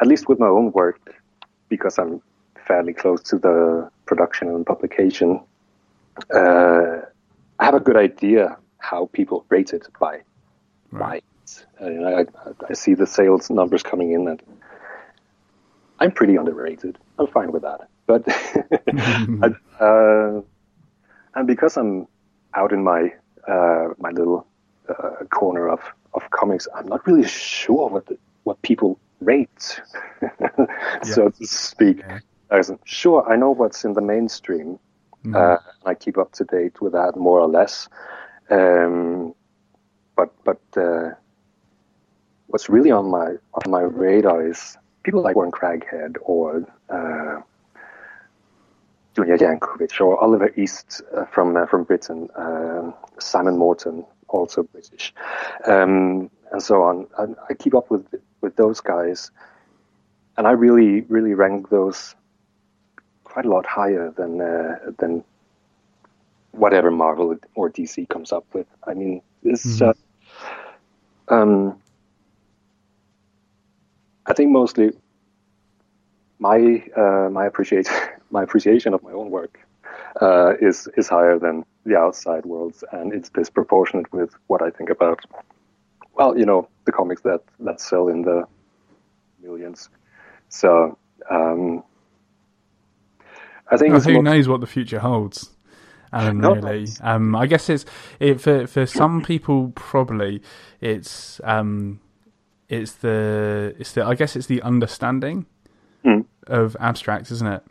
Speaker 2: at least with my own work, because I'm fairly close to the production and publication, uh, I have a good idea how people rate it by right. Uh, I, I see the sales numbers coming in, and I'm pretty underrated. I'm fine with that. But [laughs] uh, and because I'm out in my uh, my little uh, corner of, of comics, I'm not really sure what the, what people rate, [laughs] so to speak. Yeah. I sure, I know what's in the mainstream. Mm-hmm. Uh, I keep up to date with that more or less. Um, but but uh, what's really on my on my radar is people like Warren Craghead or uh, Dunja Jankovic or Oliver East uh, from uh, from Britain, um, Simon Moreton, also British, um, and so on. I, I, keep up with with those guys, and I really really rank those quite a lot higher than uh, than whatever Marvel or DC comes up with. I mean, this. Mm-hmm. Uh, um, I think mostly my uh, my appreciate [laughs] my appreciation of my own work uh, is is higher than the outside world's, and it's disproportionate with what I think about. Well, you know, the comics that that sell in the millions. So um, I think
Speaker 1: well, who more... knows what the future holds. Allan, no, really. Um, I guess it's it, for for some people probably it's um, it's the it's the I guess it's the understanding mm. of abstract, isn't it?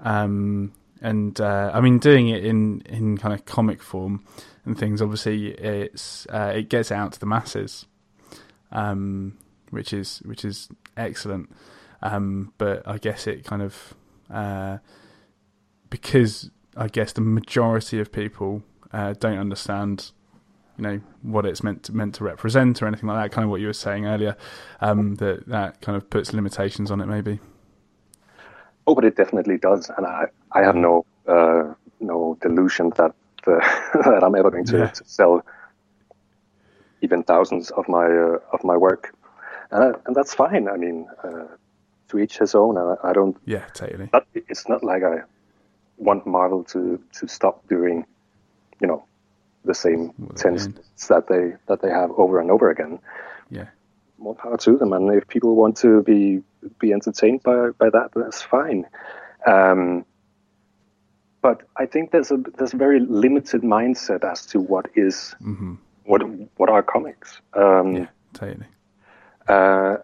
Speaker 1: Um, and uh, I mean, doing it in in kind of comic form and things. Obviously, it's uh, it gets out to the masses, um, which is which is excellent. Um, but I guess it kind of uh, because I guess the majority of people uh, don't understand you know what it's meant to, meant to represent or anything like that. Kind of what you were saying earlier, um, that that kind of puts limitations on it, maybe.
Speaker 2: Oh, but it definitely does, and I, I have no uh, no delusion that uh, [laughs] that I'm ever going to, yeah. to, sell even thousands of my uh, of my work, and, and that's fine. I mean, uh, to each his own. I, I don't.
Speaker 1: Yeah, totally.
Speaker 2: But it's not like I want Marvel to to stop doing, you know, the same ten that they that they have over and over again.
Speaker 1: Yeah
Speaker 2: more power to them. And if people want to be be entertained by by that, that's fine. Um, but I think there's a there's a very limited mindset as to what is, mm-hmm. what what are comics. Um,
Speaker 1: yeah, totally.
Speaker 2: Uh,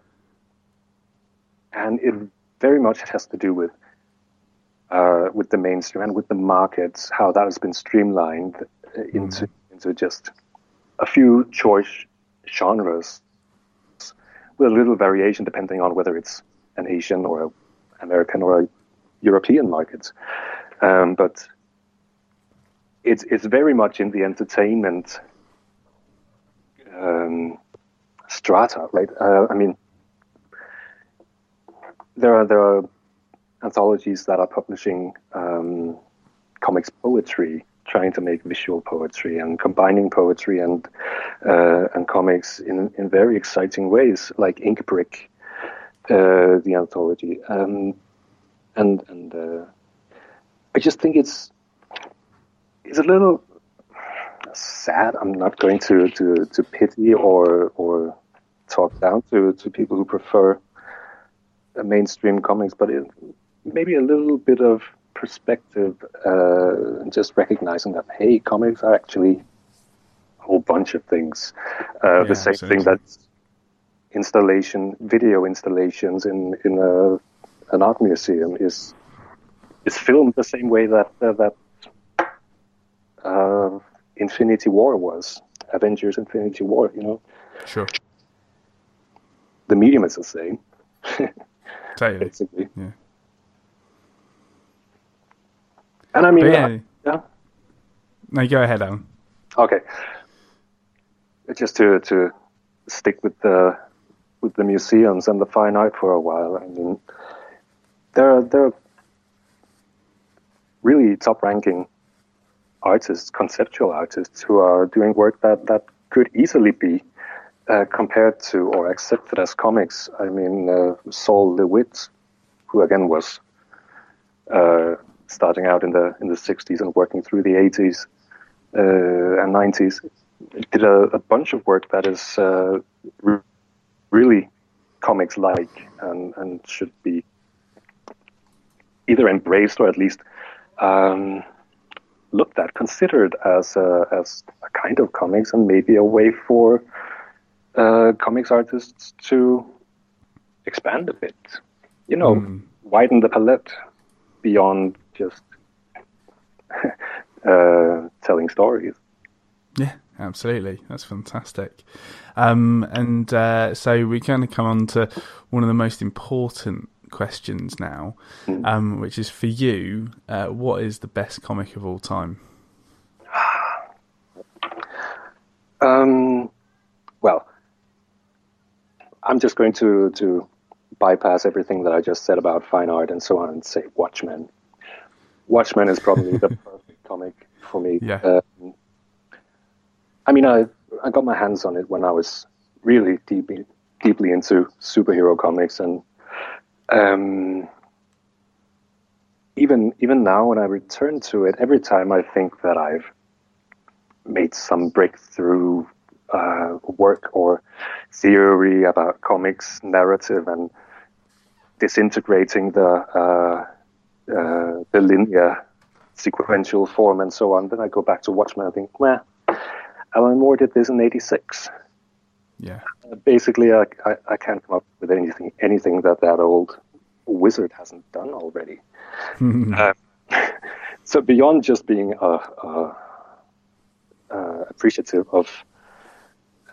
Speaker 2: and it very much has to do with uh, with the mainstream and with the markets, how that has been streamlined into mm-hmm. into just a few choice genres with a little variation depending on whether it's an Asian or American or a European market. Um, but it's it's very much in the entertainment um, strata, right? Uh, I mean, there are there are anthologies that are publishing um, comics poetry trying to make visual poetry and combining poetry and uh, and comics in in very exciting ways, like Inkbrick, uh, the anthology, um, and and uh, I just think it's it's a little sad. I'm not going to to, to pity or or talk down to, to people who prefer mainstream comics, but it, maybe a little bit of perspective, uh, just recognizing that hey, comics are actually a whole bunch of things. Uh, yeah, the same absolutely. thing that installation, video installations in in a, an art museum is is filmed the same way that uh, that uh, Infinity War was, Avengers: Infinity War. You know,
Speaker 1: sure.
Speaker 2: The medium is the same. [laughs]
Speaker 1: totally. Basically. Yeah.
Speaker 2: And I mean, yeah. Uh, yeah.
Speaker 1: No, go ahead, Allan.
Speaker 2: Okay. Just to to stick with the with the museums and the fine art for a while. I mean, there are there are really top ranking artists, conceptual artists, who are doing work that, that could easily be uh, compared to or accepted as comics. I mean, uh, Sol LeWitt, who again was uh, starting out in the in the 60s and working through the 80s uh, and 90s, did a, a, bunch of work that is uh, re- really comics-like and, and should be either embraced or at least um, looked at, considered as a, as a kind of comics and maybe a way for uh, comics artists to expand a bit. You know, mm. widen the palette beyond just [laughs] uh, telling stories.
Speaker 1: Yeah, absolutely. That's fantastic. Um, and uh, so we kind of come on to one of the most important questions now, mm. um, which is for you. Uh, what is the best comic of all time? [sighs]
Speaker 2: Um, well, I'm just going to to bypass everything that I just said about fine art and so on and say Watchmen. Watchmen is probably the [laughs] perfect comic for me.
Speaker 1: Yeah.
Speaker 2: Um, I mean, I I got my hands on it when I was really deeply deeply into superhero comics, and um, even even now when I return to it, every time I think that I've made some breakthrough uh, work or theory about comics narrative and disintegrating the uh, uh, the linear sequential form and so on. Then I go back to Watchmen. I think, well, Alan Moore did this in '86.
Speaker 1: Yeah.
Speaker 2: Uh, basically, I, I, I can't come up with anything anything that that old wizard hasn't done already. uh, [laughs] [laughs] so beyond just being a, a, a appreciative of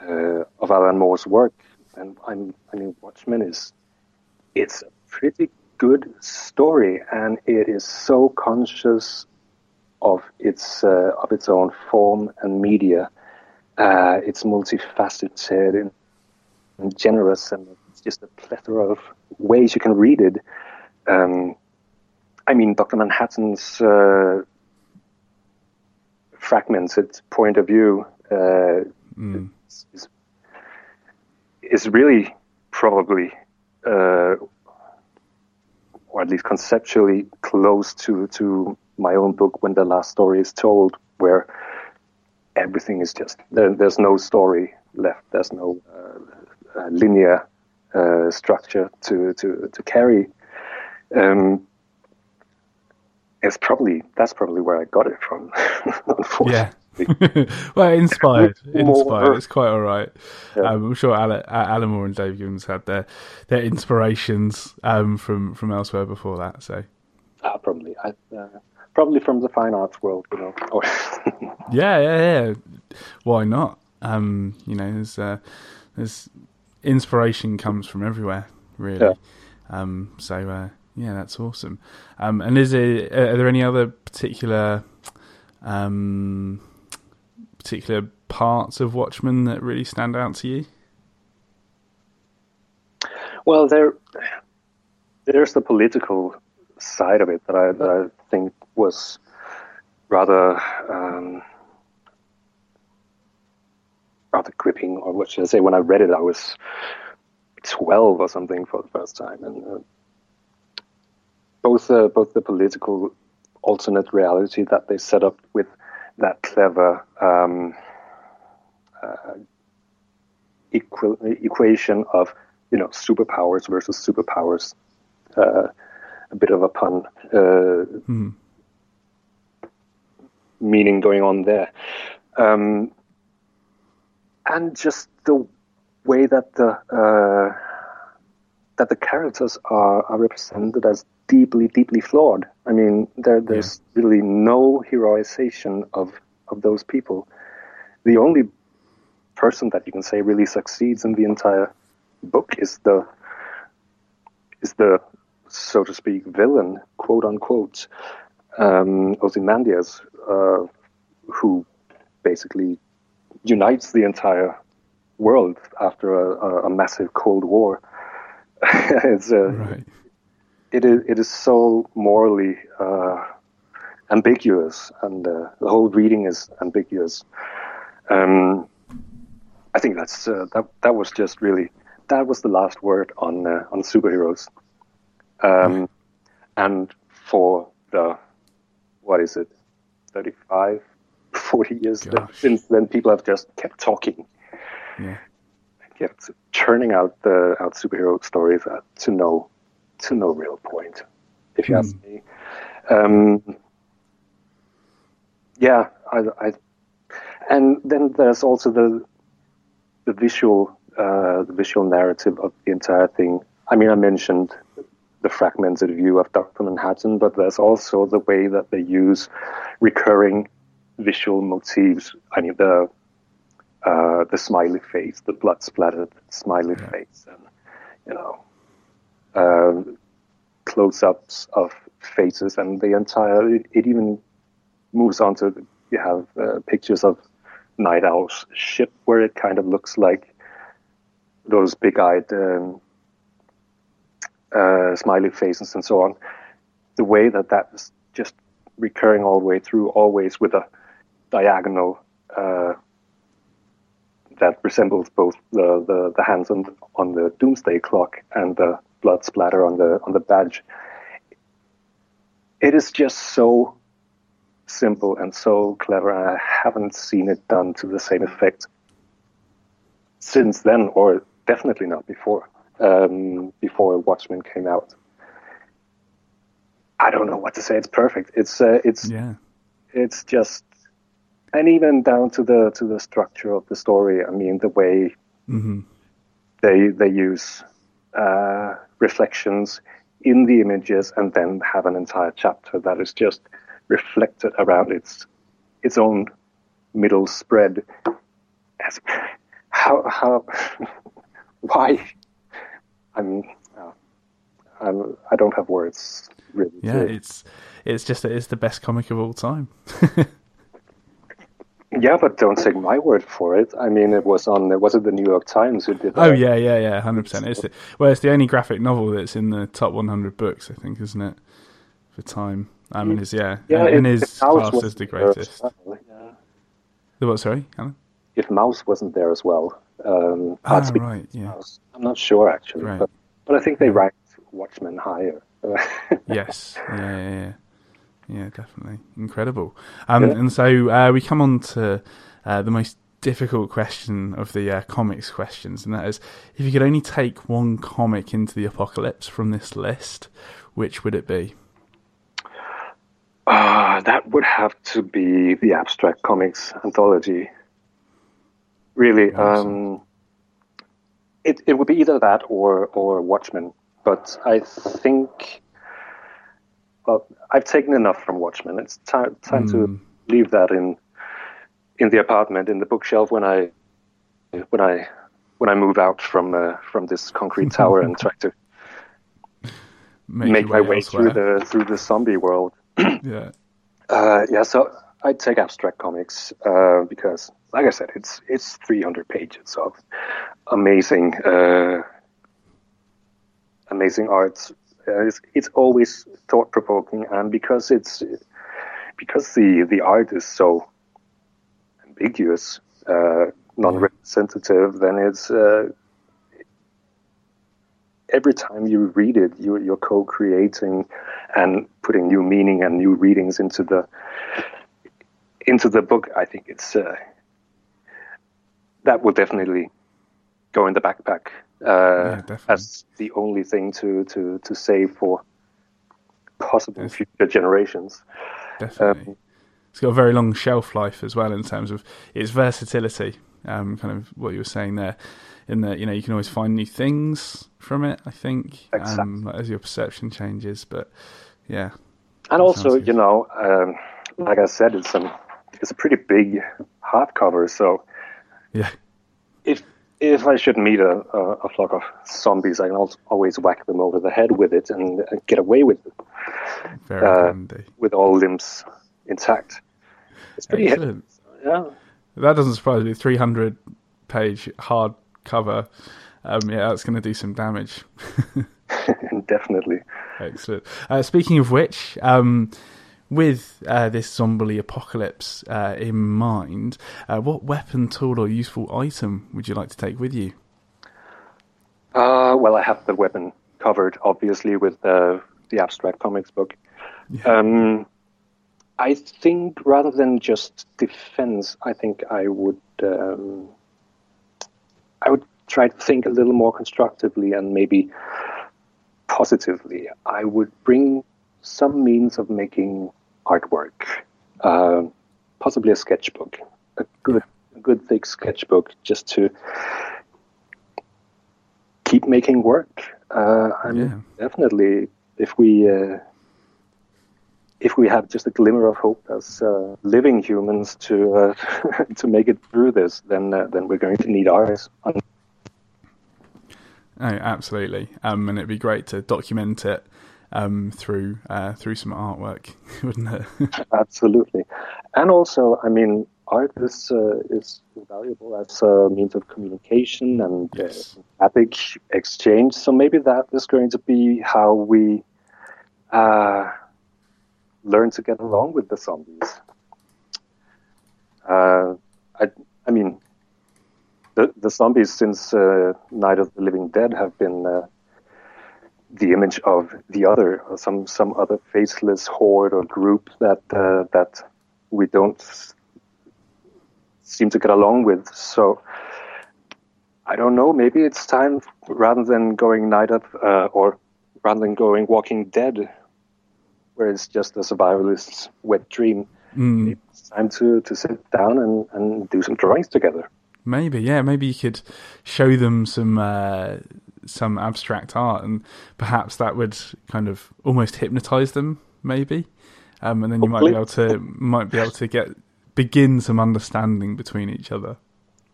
Speaker 2: uh, of Alan Moore's work, and I'm, I mean, Watchmen is it's a pretty good story, and it is so conscious of its uh, of its own form and media. Uh, it's multifaceted and, and, generous, and it's just a plethora of ways you can read it. Um, I mean, Doctor Manhattan's uh, fragmented point of view uh, mm. is, is really probably, uh, or at least conceptually, close to to my own book when the last story is told, where everything is just there, there's no story left. There's no uh, uh, linear uh, structure to to to carry. Um, it's probably that's probably where I got it from. [laughs] unfortunately.
Speaker 1: Yeah. [laughs] well, inspired, [laughs] inspired. It's quite all right. Yeah. Um, I'm sure Alan, Alan, Moore and Dave Gibbons had their their inspirations um, from from elsewhere before that. So,
Speaker 2: uh, probably, I, uh, probably from the fine arts world, you know. [laughs]
Speaker 1: yeah, yeah, yeah. Why not? Um, you know, there's uh, there's inspiration comes from everywhere, really. Yeah. Um, so uh, yeah, that's awesome. Um, and is it? Are there any other particular um, particular parts of Watchmen that really stand out to you?
Speaker 2: Well, there, there's the political side of it that I, that I think was rather um, rather gripping, or what should I say? When I read it, I was twelve or something for the first time, and uh, both uh, both the political alternate reality that they set up with that clever um, uh, equ- equation of you know superpowers versus superpowers. Uh, a bit of a pun mm. meaning going on there, um, and just the way that the uh, that the characters are, are represented as deeply, deeply flawed. I mean, there, there's yeah. really no heroization of of those people. The only person that you can say really succeeds in the entire book is the is the so to speak villain, quote unquote, um, Ozymandias, uh, who basically unites the entire world after a, a massive Cold War. [laughs] it's, uh, right it is it is so morally uh, ambiguous, and uh, the whole reading is ambiguous. Um, I think that's uh, that. That was just really that was the last word on uh, on superheroes. Um, and for the what is it, 35, [laughs] 40 years [laughs] since then, people have just kept talking,
Speaker 1: Yeah.
Speaker 2: kept churning out the out superhero stories uh, to no to no real point, if you ask me. Um, yeah, I, I, and then there's also the the visual uh, the visual narrative of the entire thing. I mean, I mentioned the fragmented view of Doctor Manhattan, but there's also the way that they use recurring visual motifs. I mean, the uh, the smiley face, the blood splattered smiley
Speaker 1: Yeah.
Speaker 2: face, and you know, um close-ups of faces, and the entire. It, it even moves on to you have uh, pictures of Nite Owl's ship, where it kind of looks like those big-eyed um, uh, smiley faces and so on. The way that that is just recurring all the way through, always with a diagonal uh, that resembles both the, the, the hands on, on the doomsday clock and the blood splatter on the on the badge. It is just so simple and so clever, and I haven't seen it done to the same effect since then, or definitely not before. Um, before Watchmen came out, I don't know what to say. It's perfect. It's uh, it's
Speaker 1: Yeah.
Speaker 2: it's just and even down to the to the structure of the story i mean the way
Speaker 1: hmm
Speaker 2: they they use uh, reflections in the images and then have an entire chapter that is just reflected around its its own middle spread As- how how [laughs] why i'm uh, I'm, I don't have words really.
Speaker 1: Yeah, it's it's just it's the best comic of all time. [laughs]
Speaker 2: Yeah, but don't take my word for it. I mean, it was on. Was it the New York Times who did?
Speaker 1: Oh yeah, yeah, yeah, hundred percent. It's the, well, it's the only graphic novel that's in the top 100 books, I think, isn't it? For time, I mean, it's yeah,
Speaker 2: Yeah,
Speaker 1: and, and
Speaker 2: if-
Speaker 1: is classed as the greatest.
Speaker 2: well, yeah.
Speaker 1: The what? Sorry, Allan?
Speaker 2: If Maus wasn't there as well, um,
Speaker 1: Ah, right, yeah,
Speaker 2: Maus. I'm not sure actually,
Speaker 1: Right.
Speaker 2: but but I think they ranked Watchmen higher. [laughs]
Speaker 1: yes, yeah, yeah, yeah, yeah, definitely incredible. Um,
Speaker 2: Yeah.
Speaker 1: and so uh, we come on to uh, the most difficult question of the uh, comics questions, and that is, if you could only take one comic into the apocalypse from this list, which would it be?
Speaker 2: Ah, that would have to be the abstract comics anthology. Really,
Speaker 1: Awesome.
Speaker 2: um, it it would be either that or or Watchmen. But I think, well, I've taken enough from Watchmen. It's time time
Speaker 1: Mm.
Speaker 2: to leave that in in the apartment in the bookshelf when I when I when I move out from uh, from this concrete tower and try to [laughs]
Speaker 1: Make,
Speaker 2: make
Speaker 1: your
Speaker 2: my way through the through the zombie world. [clears throat]
Speaker 1: yeah.
Speaker 2: Uh, yeah, so I'd take abstract comics uh, because, like I said, it's it's 300 pages of amazing, uh, amazing art. Uh, it's, it's always thought provoking, and because it's because the the art is so ambiguous, uh, non-representative, then it's. Uh, Every time you read it, you, you're co-creating and putting new meaning and new readings into the into the book. I think it's uh, that will definitely go in the backpack uh,
Speaker 1: definitely.
Speaker 2: as the only thing to to to save for possible
Speaker 1: Yes.
Speaker 2: future generations.
Speaker 1: Definitely. it's got a very long shelf life as well in terms of its versatility. Um, kind of what you were saying there, in that you know you can always find new things from it. I think um, as your perception changes, but yeah,
Speaker 2: And also, you know, um, like I said, it's a it's a pretty big hardcover. So
Speaker 1: yeah,
Speaker 2: if I should meet a, a, a flock of zombies, I can always whack them over the head with it and, get away with it
Speaker 1: very
Speaker 2: Uh,
Speaker 1: handy.
Speaker 2: with all limbs intact. It's pretty heavy.
Speaker 1: Excellent.
Speaker 2: Yeah.
Speaker 1: That doesn't surprise me. Three hundred page hard cover. Um, yeah, that's going to do some damage. [laughs] [laughs]
Speaker 2: Definitely.
Speaker 1: Excellent. Uh, speaking of which, um, with uh, this zombie apocalypse uh, in mind, uh, what weapon, tool, or useful item would you like to take with you?
Speaker 2: Uh, well, I have the weapon covered, obviously, with the abstract comics book. Yeah. Um, I think rather than just defense, I think I would um, I would try to think a little more constructively and maybe positively. I would bring some means of making artwork, uh, possibly a sketchbook, a good, a good thick sketchbook, just to keep making work. Uh, I'm yeah. definitely if we uh, if we have just a glimmer of hope as uh, living humans to uh, [laughs] to make it through this, then uh, then we're going to need ours.
Speaker 1: Oh, absolutely. Um, and it'd be great to document it um, through uh, through some artwork, [laughs] wouldn't it? [laughs]
Speaker 2: absolutely. And also, I mean, art is uh, is valuable as a means of communication and uh, yes. uh, epic exchange. So maybe that is going to be how we uh, learn to get along with the zombies. Uh, I, I mean, the, the zombies since uh, Night of the Living Dead have been uh, the image of the other, or some some other faceless horde or group that uh, that we don't seem to get along with. So I don't know. Maybe it's time rather than going Night of uh, or rather than going Walking Dead, where it's just a survivalist's wet dream. Mm. It's time to, to sit down and, and do some drawings together.
Speaker 1: Maybe, yeah. Maybe you could show them some uh, some abstract art, and perhaps that would kind of almost hypnotize them. Maybe, um, and then you might be able to might be able to get begin some understanding between each other.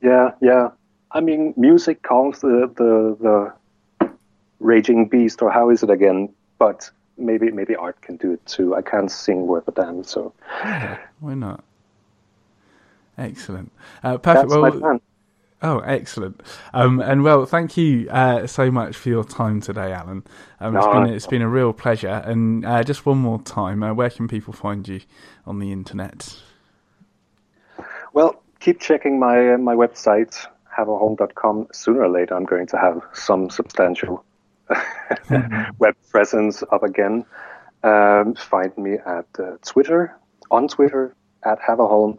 Speaker 2: Yeah, yeah. I mean, music calms the the, the raging beast, or how is it again? But maybe maybe art can do it too. I can't sing worth a damn, so
Speaker 1: yeah, why not? Excellent. Uh, perfect. That's well, Oh, excellent. Um, and well, thank you uh, so much for your time today, Allan. Um, no, it's, been, it's been a real pleasure. And uh, just one more time, uh, where can people find you on the internet?
Speaker 2: Well, keep checking my uh, my website, haverholm.com. Sooner or later, I'm going to have some substantial mm-hmm. [laughs] web presence up again. Um, find me at uh, Twitter, on Twitter, at Haverholm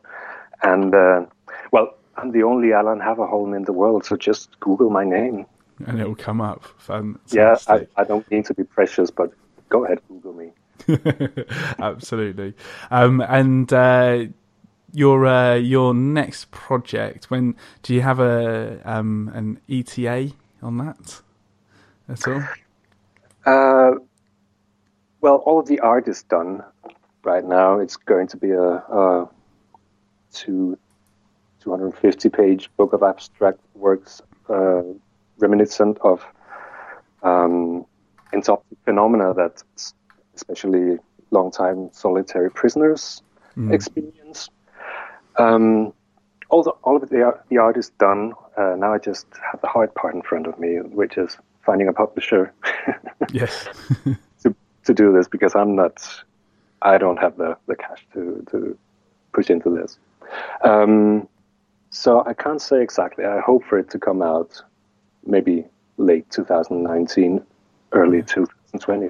Speaker 2: and uh, well, I'm the only Allan Haverholm in the world, so just Google my name.
Speaker 1: And it will come up. Fantastic.
Speaker 2: Yeah, I, I don't mean to be precious, but go ahead, Google me. [laughs]
Speaker 1: Absolutely. Um, and uh, your uh, your next project, when do you have a um, an ETA on that at all?
Speaker 2: Uh, well, all of the art is done right now. It's going to be a, a to 250 page book of abstract works uh, reminiscent of um, entoptic phenomena that especially long-time solitary prisoners mm. experience. Um, all, the, all of the, the art is done. Uh, now I just have the hard part in front of me, which is finding a publisher. [laughs]
Speaker 1: yes. [laughs]
Speaker 2: to, to do this because I'm not, I don't have the, the cash to, to push into this. Um, so I can't say exactly. I hope for it to come out maybe late 2019, early 2020.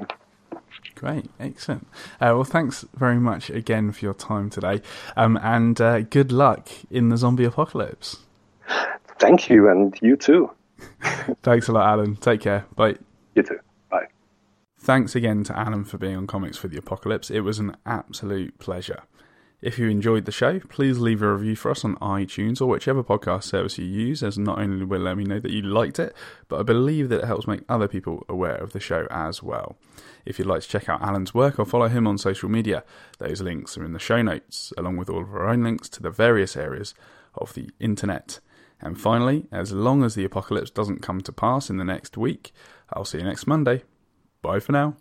Speaker 1: Great, excellent. Uh, well, thanks very much again for your time today, um, and uh, good luck in the zombie apocalypse.
Speaker 2: Thank you, and you too. [laughs]
Speaker 1: thanks a lot, Allan. Take care. Bye.
Speaker 2: You too. Bye.
Speaker 1: Thanks again to Allan for being on Comics for the Apocalypse. It was an absolute pleasure. If you enjoyed the show, please leave a review for us on iTunes or whichever podcast service you use, as not only will it let me know that you liked it, but I believe that it helps make other people aware of the show as well. If you'd like to check out Allan's work or follow him on social media, those links are in the show notes, along with all of our own links to the various areas of the internet. And finally, as long as the apocalypse doesn't come to pass in the next week, I'll see you next Monday. Bye for now.